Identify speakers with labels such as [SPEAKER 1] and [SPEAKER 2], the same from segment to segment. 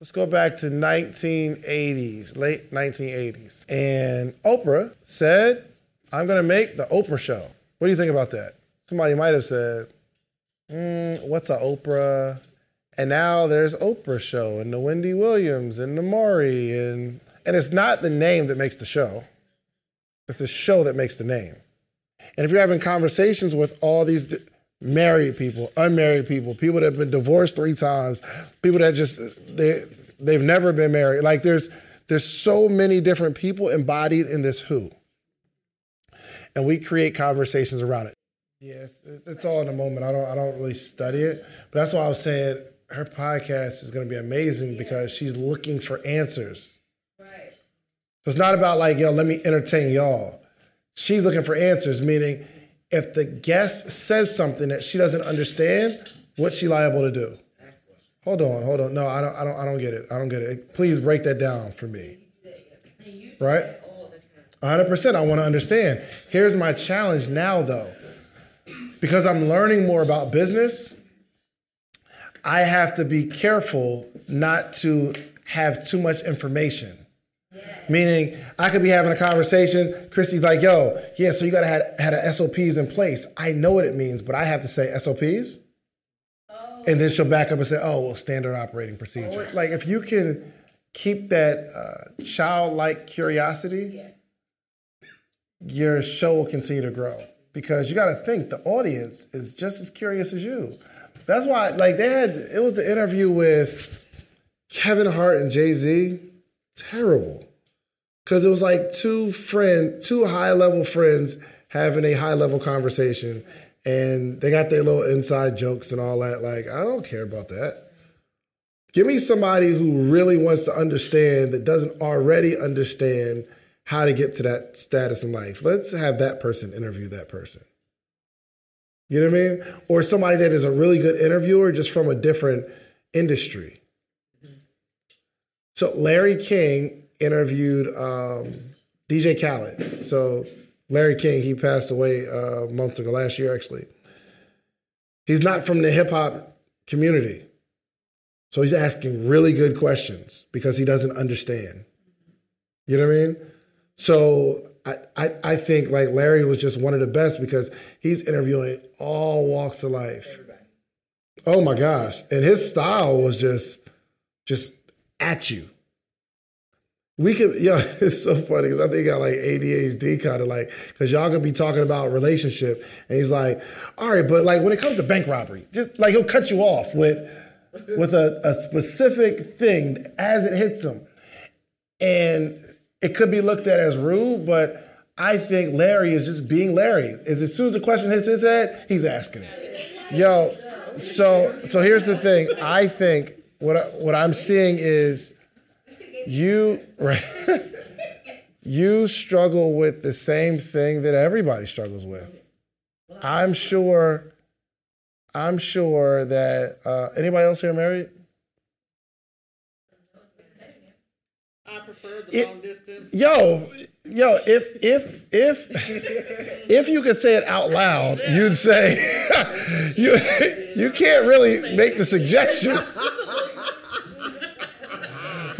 [SPEAKER 1] Let's go back to 1980s, late 1980s. And Oprah said, I'm going to make the Oprah show. What do you think about that? Somebody might have said, mm, what's a Oprah? And now there's Oprah show and the Wendy Williams and the Maury and and it's not the name that makes the show. It's the show that makes the name. And if you're having conversations with all these married people, unmarried people, people that have been divorced three times, people that just they they've never been married. Like there's there's so many different people embodied in this who. And we create conversations around it. Yes, it's all in the moment. I don't I don't really study it, but that's why I was saying her podcast is going to be amazing because she's looking for answers. Right. So it's not about like, yo, let me entertain y'all. She's looking for answers, meaning if the guest says something that she doesn't understand, what's she liable to do? Hold on, hold on. No, I don't I don't I don't get it. I don't get it. Please break that down for me. Right? 100%. I want to understand. Here's my challenge now though. Because I'm learning more about business, I have to be careful not to have too much information. Meaning, I could be having a conversation. Christy's like, "Yo, yeah, so you gotta have had a SOPs in place." I know what it means, but I have to say SOPs, oh. and then she'll back up and say, "Oh, well, standard operating procedure." Oh, like if you can keep that uh, childlike curiosity, yeah. your show will continue to grow because you got to think the audience is just as curious as you. That's why, like, they had it was the interview with Kevin Hart and Jay Z. Terrible because it was like two friend, two high level friends having a high level conversation, and they got their little inside jokes and all that. Like, I don't care about that. Give me somebody who really wants to understand that doesn't already understand how to get to that status in life. Let's have that person interview that person. You know what I mean? Or somebody that is a really good interviewer just from a different industry. So Larry King interviewed um, DJ Khaled. So Larry King, he passed away uh, months ago, last year actually. He's not from the hip hop community. So he's asking really good questions because he doesn't understand. You know what I mean? So I, I, I think like Larry was just one of the best because he's interviewing all walks of life. Everybody. Oh my gosh. And his style was just just at you we could, yo, it's so funny because I think he got like ADHD kind of like, because y'all gonna be talking about relationship, and he's like, all right, but like when it comes to bank robbery, just like he'll cut you off with with a, a specific thing as it hits him, and it could be looked at as rude, but I think Larry is just being Larry. Is as soon as the question hits his head, he's asking it. Yo, so so here's the thing. I think what I, what I'm seeing is you right you struggle with the same thing that everybody struggles with i'm sure i'm sure that uh, anybody else here married
[SPEAKER 2] I prefer the it, long distance.
[SPEAKER 1] Yo, yo, if if if if you could say it out loud, you'd say you you can't really make the suggestion.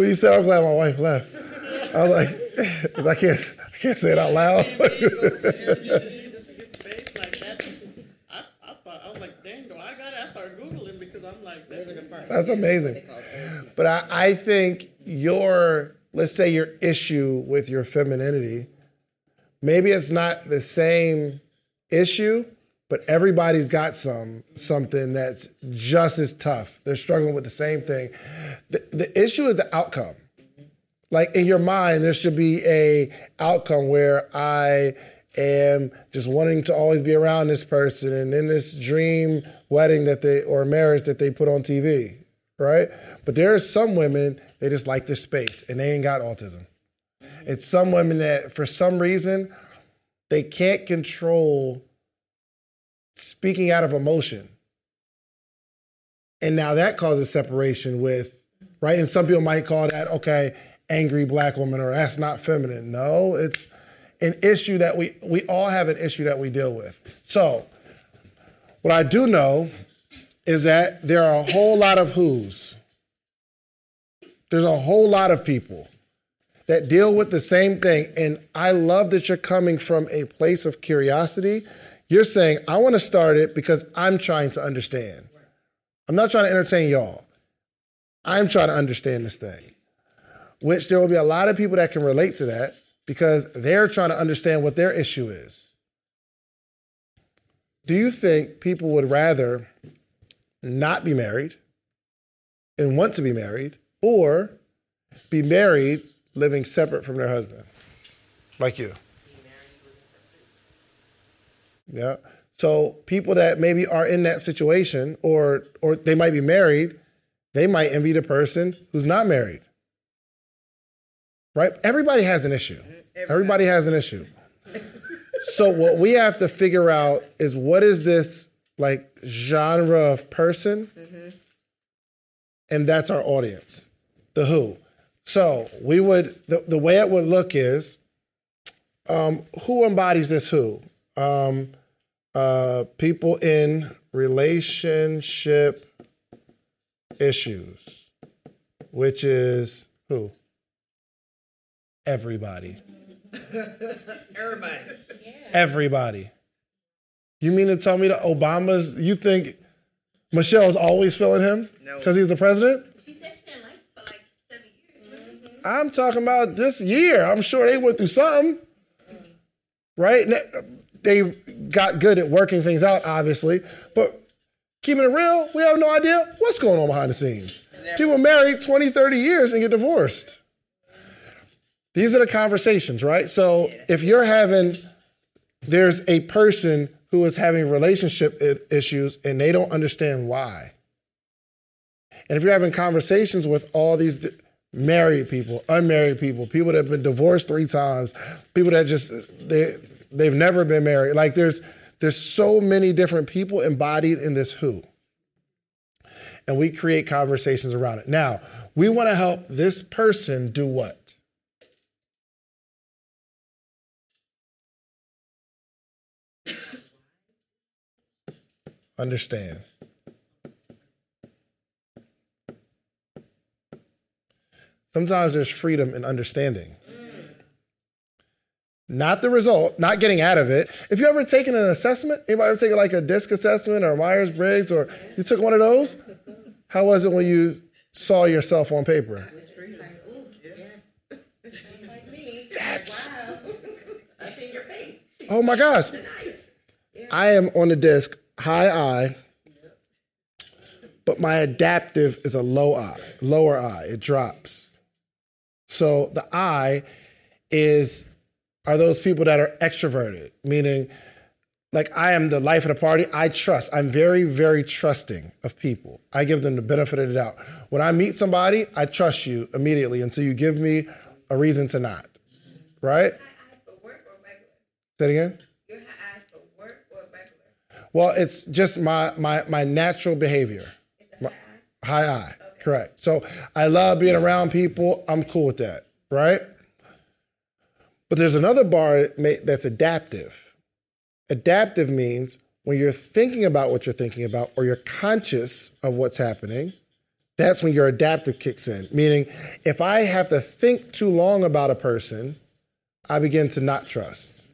[SPEAKER 1] When you said, I'm glad my wife left. I was like, I can't, I can't say it out loud. I
[SPEAKER 2] thought I was like, dango, I gotta I started Googling because I'm like
[SPEAKER 1] that's a good part. That's amazing. But I, I think your, let's say your issue with your femininity, maybe it's not the same issue, but everybody's got some something that's just as tough. They're struggling with the same thing. The, the issue is the outcome. Like in your mind, there should be a outcome where I am just wanting to always be around this person and in this dream wedding that they or marriage that they put on TV, right? But there are some women they just like their space and they ain't got autism. It's some women that for some reason they can't control speaking out of emotion. And now that causes separation with, right? And some people might call that, okay, angry black woman or that's not feminine. No, it's an issue that we, we all have an issue that we deal with. So, what I do know is that there are a whole lot of who's. There's a whole lot of people that deal with the same thing. And I love that you're coming from a place of curiosity. You're saying, I want to start it because I'm trying to understand. I'm not trying to entertain y'all. I'm trying to understand this thing, which there will be a lot of people that can relate to that because they're trying to understand what their issue is. Do you think people would rather not be married and want to be married or be married living separate from their husband? Like you. Yeah. So people that maybe are in that situation or or they might be married, they might envy the person who's not married. Right? Everybody has an issue. Everybody has an issue. so what we have to figure out is what is this like genre of person? And that's our audience. The who. So we would the, the way it would look is um, who embodies this who? Um, uh, people in relationship issues, which is who? Everybody.
[SPEAKER 3] Everybody.
[SPEAKER 1] Everybody. You mean to tell me that Obama's, you think Michelle's always feeling him?
[SPEAKER 3] No.
[SPEAKER 1] Because he's the president?
[SPEAKER 4] She said she didn't like it for like seven years.
[SPEAKER 1] I'm talking about this year. I'm sure they went through something. Right? And They got good at working things out, obviously. But keeping it real, we have no idea what's going on behind the scenes. People married 20, 30 years and get divorced. These are the conversations, right? So if you're having, there's a person who is having relationship issues and they don't understand why. And if you're having conversations with all these di- married people, unmarried people, people that have been divorced three times, people that just they they've never been married, like there's there's so many different people embodied in this who. And we create conversations around it. Now, we want to help this person do what? Understand. Sometimes there's freedom in understanding. Not the result, not getting out of it. If you ever taken an assessment, anybody ever taken like a DISC assessment or Myers Briggs, or you took one of those? How was it when you saw yourself on paper? That's
[SPEAKER 3] Up in your face.
[SPEAKER 1] oh my gosh. I am on the disc, high I, but my adaptive is a low I, lower I. It drops. So the I is are those people that are extroverted, meaning like I am the life of the party. I trust. I'm very, very trusting of people. I give them the benefit of the doubt. When I meet somebody, I trust you immediately until you give me a reason to not. Right? Say it again.
[SPEAKER 3] Your eyes for work or regular?
[SPEAKER 1] Well, it's just my my my natural behavior. My- high I. Correct. So I love being around people. I'm cool with that, right? But there's another bar that's adaptive. Adaptive means when you're thinking about what you're thinking about or you're conscious of what's happening, that's when your adaptive kicks in. Meaning, if I have to think too long about a person, I begin to not trust.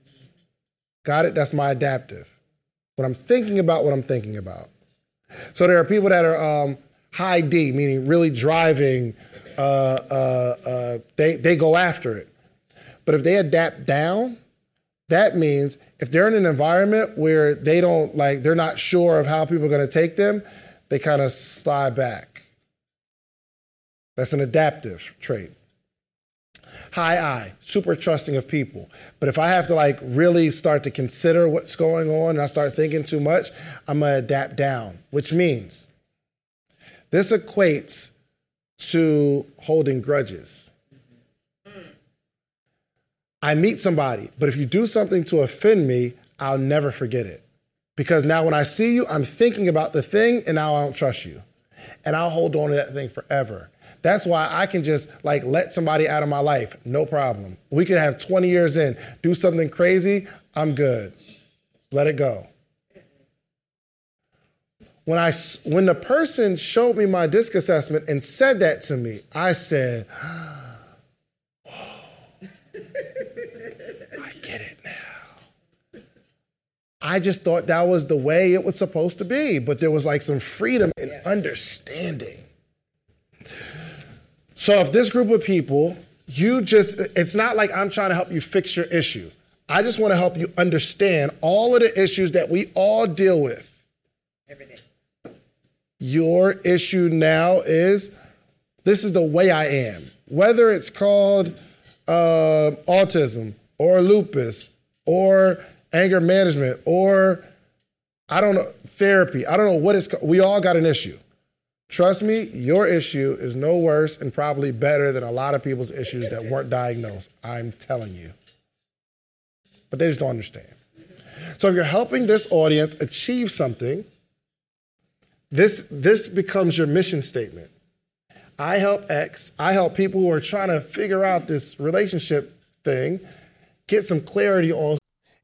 [SPEAKER 1] Got it? That's my adaptive. When I'm thinking about what I'm thinking about. So there are people that are um, high D, meaning really driving. Uh, uh, uh, they they go after it. But if they adapt down, that means if they're in an environment where they don't like, they're not sure of how people are going to take them, they kind of slide back. That's an adaptive trait. High I, super trusting of people. But if I have to like really start to consider what's going on and I start thinking too much, I'm gonna adapt down, which means this equates to holding grudges. I meet somebody, but if you do something to offend me, I'll never forget it. Because now when I see you, I'm thinking about the thing and now I don't trust you. And I'll hold on to that thing forever. That's why I can just like let somebody out of my life, no problem. We could have 20 years in, do something crazy, I'm good. Let it go.
[SPEAKER 5] When I when the person showed me my disc assessment and said that to me, I said, "Whoa, I get it now." I just thought that was the way it was supposed to be, but there was like some freedom and understanding. So if this group of people, you just, it's not like I'm trying to help you fix your issue. I just want to help you understand all of the issues that we all deal with.
[SPEAKER 3] Every day.
[SPEAKER 5] Your issue now is this is the way I am. Whether it's called uh, autism or lupus or anger management or I don't know, therapy. I don't know what it's called. We all got an issue. Trust me, your issue is no worse and probably better than a lot of people's issues that weren't diagnosed. I'm telling you. But they just don't understand. So if you're helping this audience achieve something, this, this becomes your mission statement. I help X, I help people who are trying to figure out this relationship thing, get some clarity on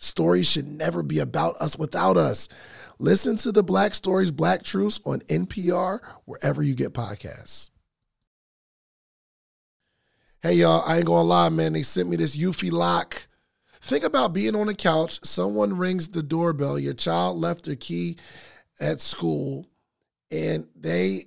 [SPEAKER 5] Stories should never be about us without us. Listen to the Black Stories, Black Truths on NPR, wherever you get podcasts. Hey, y'all, I ain't gonna lie, man. They sent me this Eufy lock. Think about being on the couch, someone rings the doorbell, your child left their key at school, and they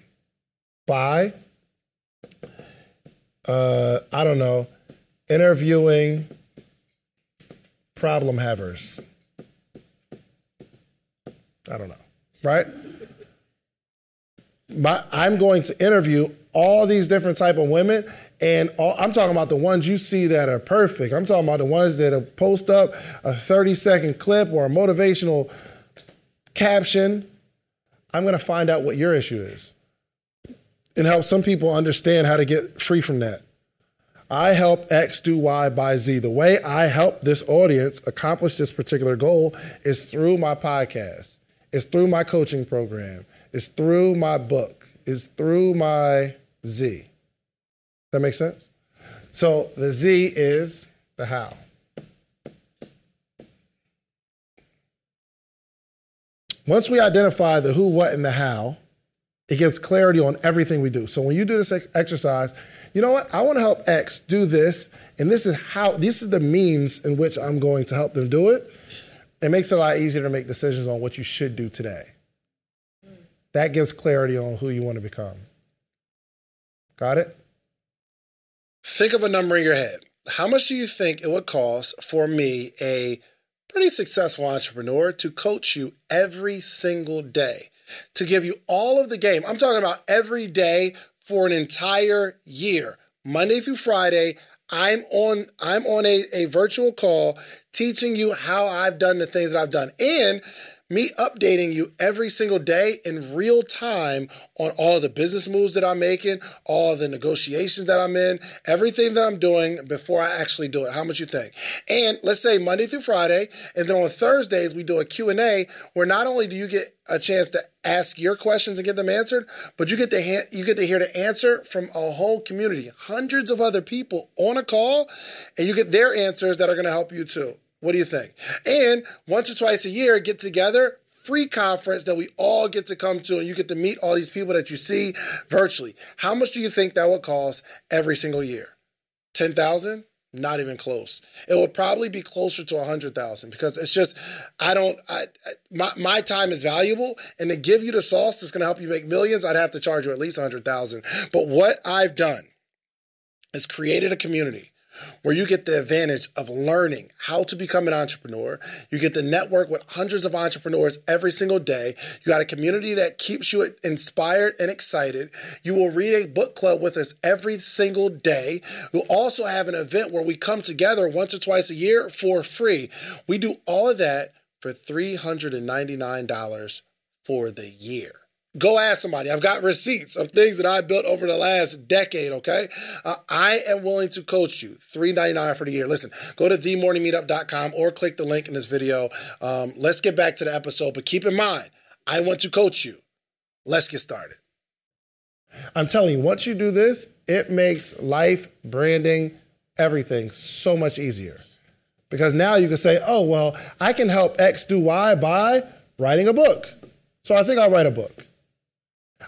[SPEAKER 1] by, uh, I don't know, interviewing problem havers. I don't know, right? my, I'm going to interview all these different type of women, and all, I'm talking about the ones you see that are perfect. I'm talking about the ones that post up a 30 second clip or a motivational caption. I'm going to find out what your issue is and help some people understand how to get free from that. I help X do Y by Z. The way I help this audience accomplish this particular goal is through my podcast, it's through my coaching program, it's through my book, it's through my Z. That makes sense? So the Z is the how. Once we identify the who, what, and the how, it gives clarity on everything we do. So when you do this exercise, you know what? I want to help X do this, and this is how this is the means in which I'm going to help them do it. It makes it a lot easier to make decisions on what you should do today. That gives clarity on who you want to become. Got it? Think of a number in your head. How much do you think it would cost for me, a pretty successful entrepreneur, to coach you every single day? To give you all of the game. I'm talking about every day for an entire year, Monday through Friday. I'm on I'm on a, a virtual call teaching you how I've done the things that I've done. And me updating you every single day in real time on all the business moves that I'm making, all the negotiations that I'm in, everything that I'm doing before I actually do it. How much you think? And let's say Monday through Friday, and then on Thursdays we do a Q&A where not only do you get a chance to ask your questions and get them answered, but you get to ha- you get to hear the answer from a whole community, hundreds of other people on a call, and you get their answers that are going to help you too. What do you think? And once or twice a year, get together, free conference that we all get to come to, and you get to meet all these people that you see virtually. How much do you think that would cost every single year? 10,000? Not even close. It would probably be closer to a hundred thousand because it's just I don't. I, my my time is valuable, and to give you the sauce that's going to help you make millions, I'd have to charge you at least a hundred thousand. But what I've done is created a community where you get the advantage of learning how to become an entrepreneur. You get to network with hundreds of entrepreneurs every single day. You got a community that keeps you inspired and excited. You will read a book club with us every single day. We'll also have an event where we come together once or twice a year for free. We do all of that for $399 for the year. Go ask somebody. I've got receipts of things that I built over the last decade, okay? Uh, I am willing to coach you. $3.99 for the year. Listen, go to themorningmeetup.com or click the link in this video. Um, let's get back to the episode, but keep in mind, I want to coach you. Let's get started. I'm telling you, once you do this, it makes life, branding, everything so much easier. Because now you can say, oh, well, I can help X do Y by writing a book. So I think I'll write a book.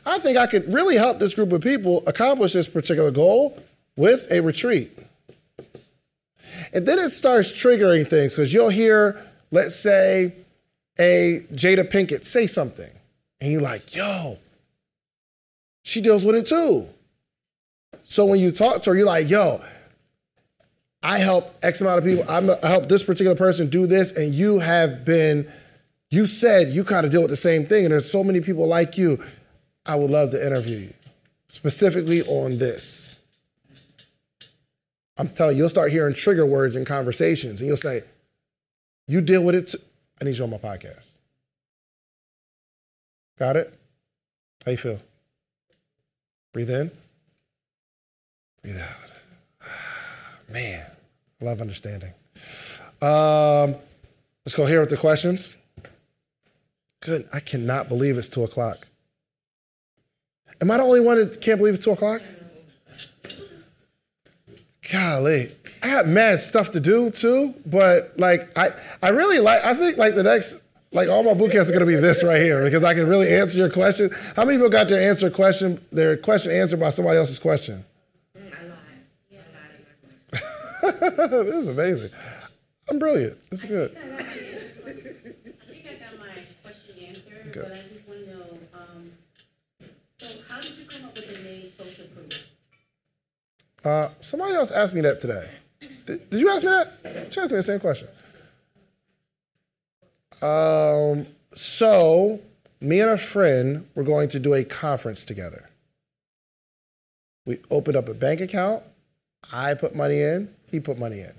[SPEAKER 1] I think I could really help this group of people accomplish this particular goal with a retreat. And then it starts triggering things because you'll hear, let's say, a Jada Pinkett say something, and you're like, yo, she deals with it too. So when you talk to her, you're like, yo, I help X amount of people. I'm, I help this particular person do this, and you have been, you said you kind of deal with the same thing, and there's so many people like you. I would love to interview you specifically on this. I'm telling you, you'll start hearing trigger words in conversations, and you'll say, You deal with it. I need you on my podcast. Got it? How you feel? Breathe in. Breathe out. Man, I love understanding. Um, let's go here with the questions. Good. I cannot believe it's two o'clock. Am I the only one that can't believe it's two o'clock? golly, I got mad stuff to do too. But like, I I really like. I think like the next. Like all my boot camps are gonna be this right here because I can really answer your question. How many people got their answer question, their question answered by somebody else's question?
[SPEAKER 3] I lied. Yeah, I lied in my question.
[SPEAKER 1] this is amazing. I'm brilliant. This is good.
[SPEAKER 6] I think I got my question answered, but I just want to know, um, so how
[SPEAKER 1] Uh, somebody else asked me that today. Did, did you ask me that? She asked me the same question. Um, so, me and a friend were going to do a conference together. We opened up a bank account. I put money in. He put money in.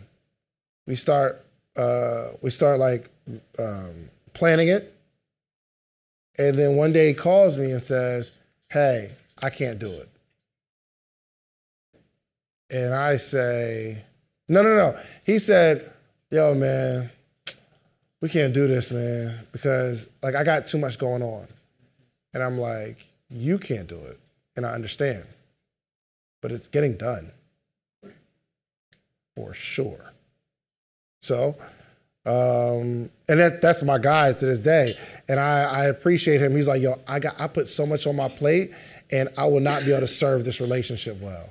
[SPEAKER 1] We start. Uh, we start like um, planning it, and then one day he calls me and says, "Hey, I can't do it." And I say, no, no, no. He said, yo, man, we can't do this, man, because like I got too much going on. And I'm like, you can't do it. And I understand. But it's getting done. For sure. So, um, and that, that's my guy to this day. And I, I appreciate him. He's like, yo, I got I put so much on my plate and I will not be able to serve this relationship well.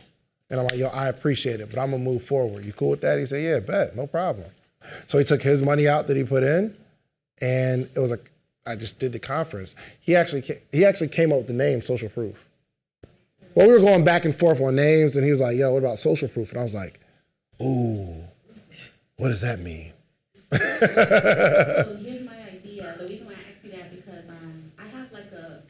[SPEAKER 1] And I'm like, yo, I appreciate it, but I'm gonna move forward. You cool with that? He said, yeah, bet, no problem. So he took his money out that he put in, and it was like, I just did the conference. He actually he actually came up with the name Social Proof. Well, we were going back and forth on names, and he was like, yo, what about Social Proof? And I was like, ooh, what does that mean?
[SPEAKER 6] So here's my idea. The reason why I asked you that because um I have like a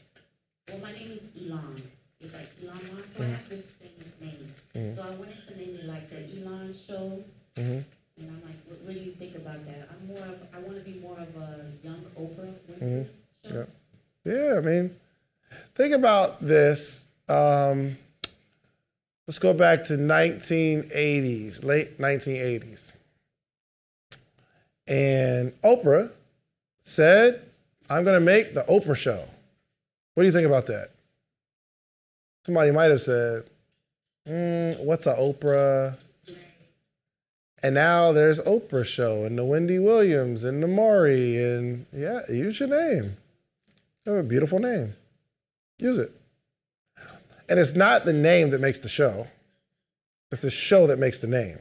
[SPEAKER 6] well my name is Elon. It's like Elon Musk. So I have this famous name. So I wanted to name it like the Elon Show. And I'm like, what, what do you think about that? I'm more of I want to be more of a young Oprah Winfrey show.
[SPEAKER 1] Yeah, I mean, think about this. Um, let's go back to 1980s, late 1980s. And Oprah said, I'm going to make the Oprah show. What do you think about that? Somebody might have said, mm, What's a Oprah? And now there's Oprah show and the Wendy Williams and the Maury and yeah, use your name. Have a beautiful name. Use it. And it's not the name that makes the show. It's the show that makes the name.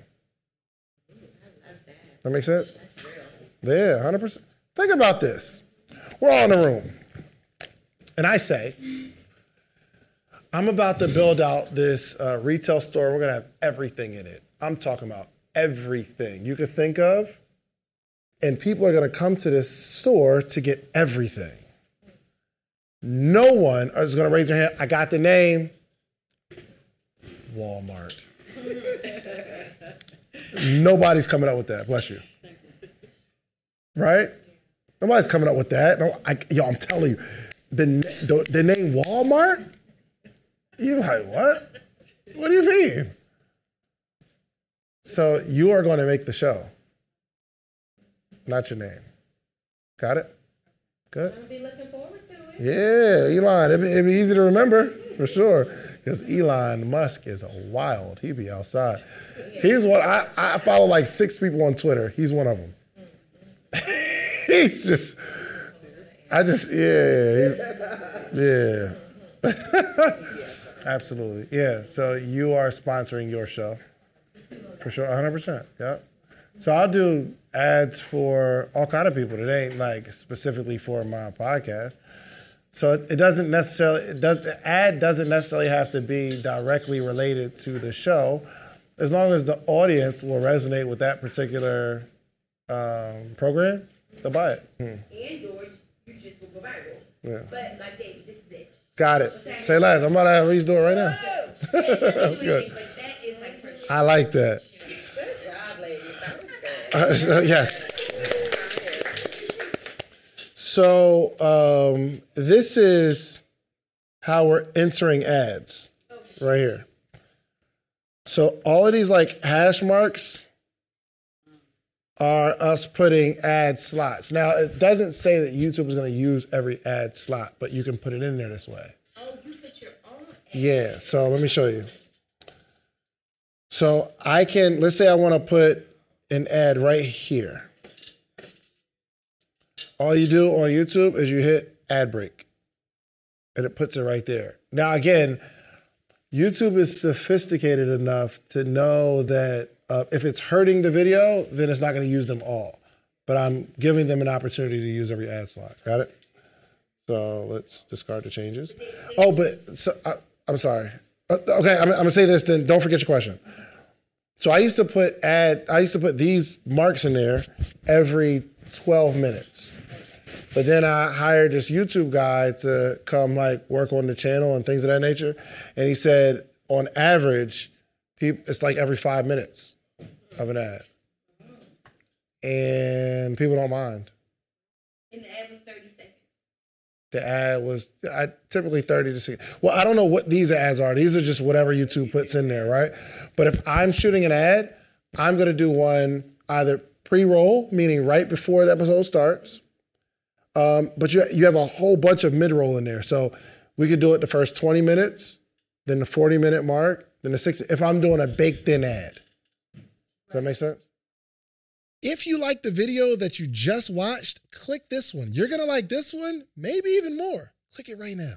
[SPEAKER 1] That makes sense? Yeah, 100%. Think about this. We're all in a room. And I say, I'm about to build out this uh, retail store. We're going to have everything in it. I'm talking about everything you could think of. And people are going to come to this store to get everything. No one is going to raise their hand. I got the name Walmart. Nobody's coming up with that. Bless you. Right? Nobody's coming up with that. No, I, yo, I'm telling you, the, the, the name Walmart? You're like, what? What do you mean? So you are going to make the show, not your name. Got it? Good?
[SPEAKER 3] I'll be looking forward.
[SPEAKER 1] Yeah, Elon. It'd be, it'd be easy to remember for sure. Because Elon Musk is wild. He'd be outside. He's one. I, I follow like six people on Twitter. He's one of them. he's just. I just yeah. Yeah. Absolutely. Yeah. So you are sponsoring your show. For sure, 100%. Yeah. So I'll do ads for all kind of people. It ain't like specifically for my podcast. So it, it doesn't necessarily it does the ad doesn't necessarily have to be directly related to the show, as long as the audience will resonate with that particular um, program. They'll buy it. Hmm.
[SPEAKER 3] And George, you just will go viral.
[SPEAKER 1] Yeah.
[SPEAKER 3] But like David, this is it.
[SPEAKER 1] Got it. Say less. I'm about to have Reese do it right now.
[SPEAKER 3] That's
[SPEAKER 1] good.
[SPEAKER 3] But that is like first.
[SPEAKER 1] I like that.
[SPEAKER 3] Good job, ladies. That was good.
[SPEAKER 1] Uh, yes. So um, this is how we're entering ads right here. So all of these like hash marks are us putting ad slots. Now it doesn't say that YouTube is going to use every ad slot, but you can put it in there this way.
[SPEAKER 3] Oh, you put your own.
[SPEAKER 1] Yeah, so let me show you. So I can, let's say I want to put an ad right here. All you do on YouTube is you hit ad break and it puts it right there. Now, again, YouTube is sophisticated enough to know that uh, if it's hurting the video, then it's not going to use them all. But I'm giving them an opportunity to use every ad slot. Got it? So let's discard the changes. Oh, but so, I, I'm sorry. Uh, okay, I'm, I'm gonna say this. Then don't forget your question. So I used to put ad. I used to put these marks in there every 12 minutes. But then I hired this YouTube guy to come like work on the channel and things of that nature. And he said, on average, peop it's like every five minutes of an ad. And people don't mind.
[SPEAKER 4] And the ad was 30 seconds.
[SPEAKER 1] The ad was I, typically 30 to 60. Well, I don't know what these ads are. These are just whatever YouTube puts in there, right? But if I'm shooting an ad, I'm going to do one either pre roll, meaning right before the episode starts. Um, but you, you have a whole bunch of mid roll in there. So we could do it the first 20 minutes, then the 40 minute mark, then the 60. If I'm doing a baked in ad. Does that make sense? If you like the video that you just watched, click this one. You're to like this one, maybe even more. Click it right now.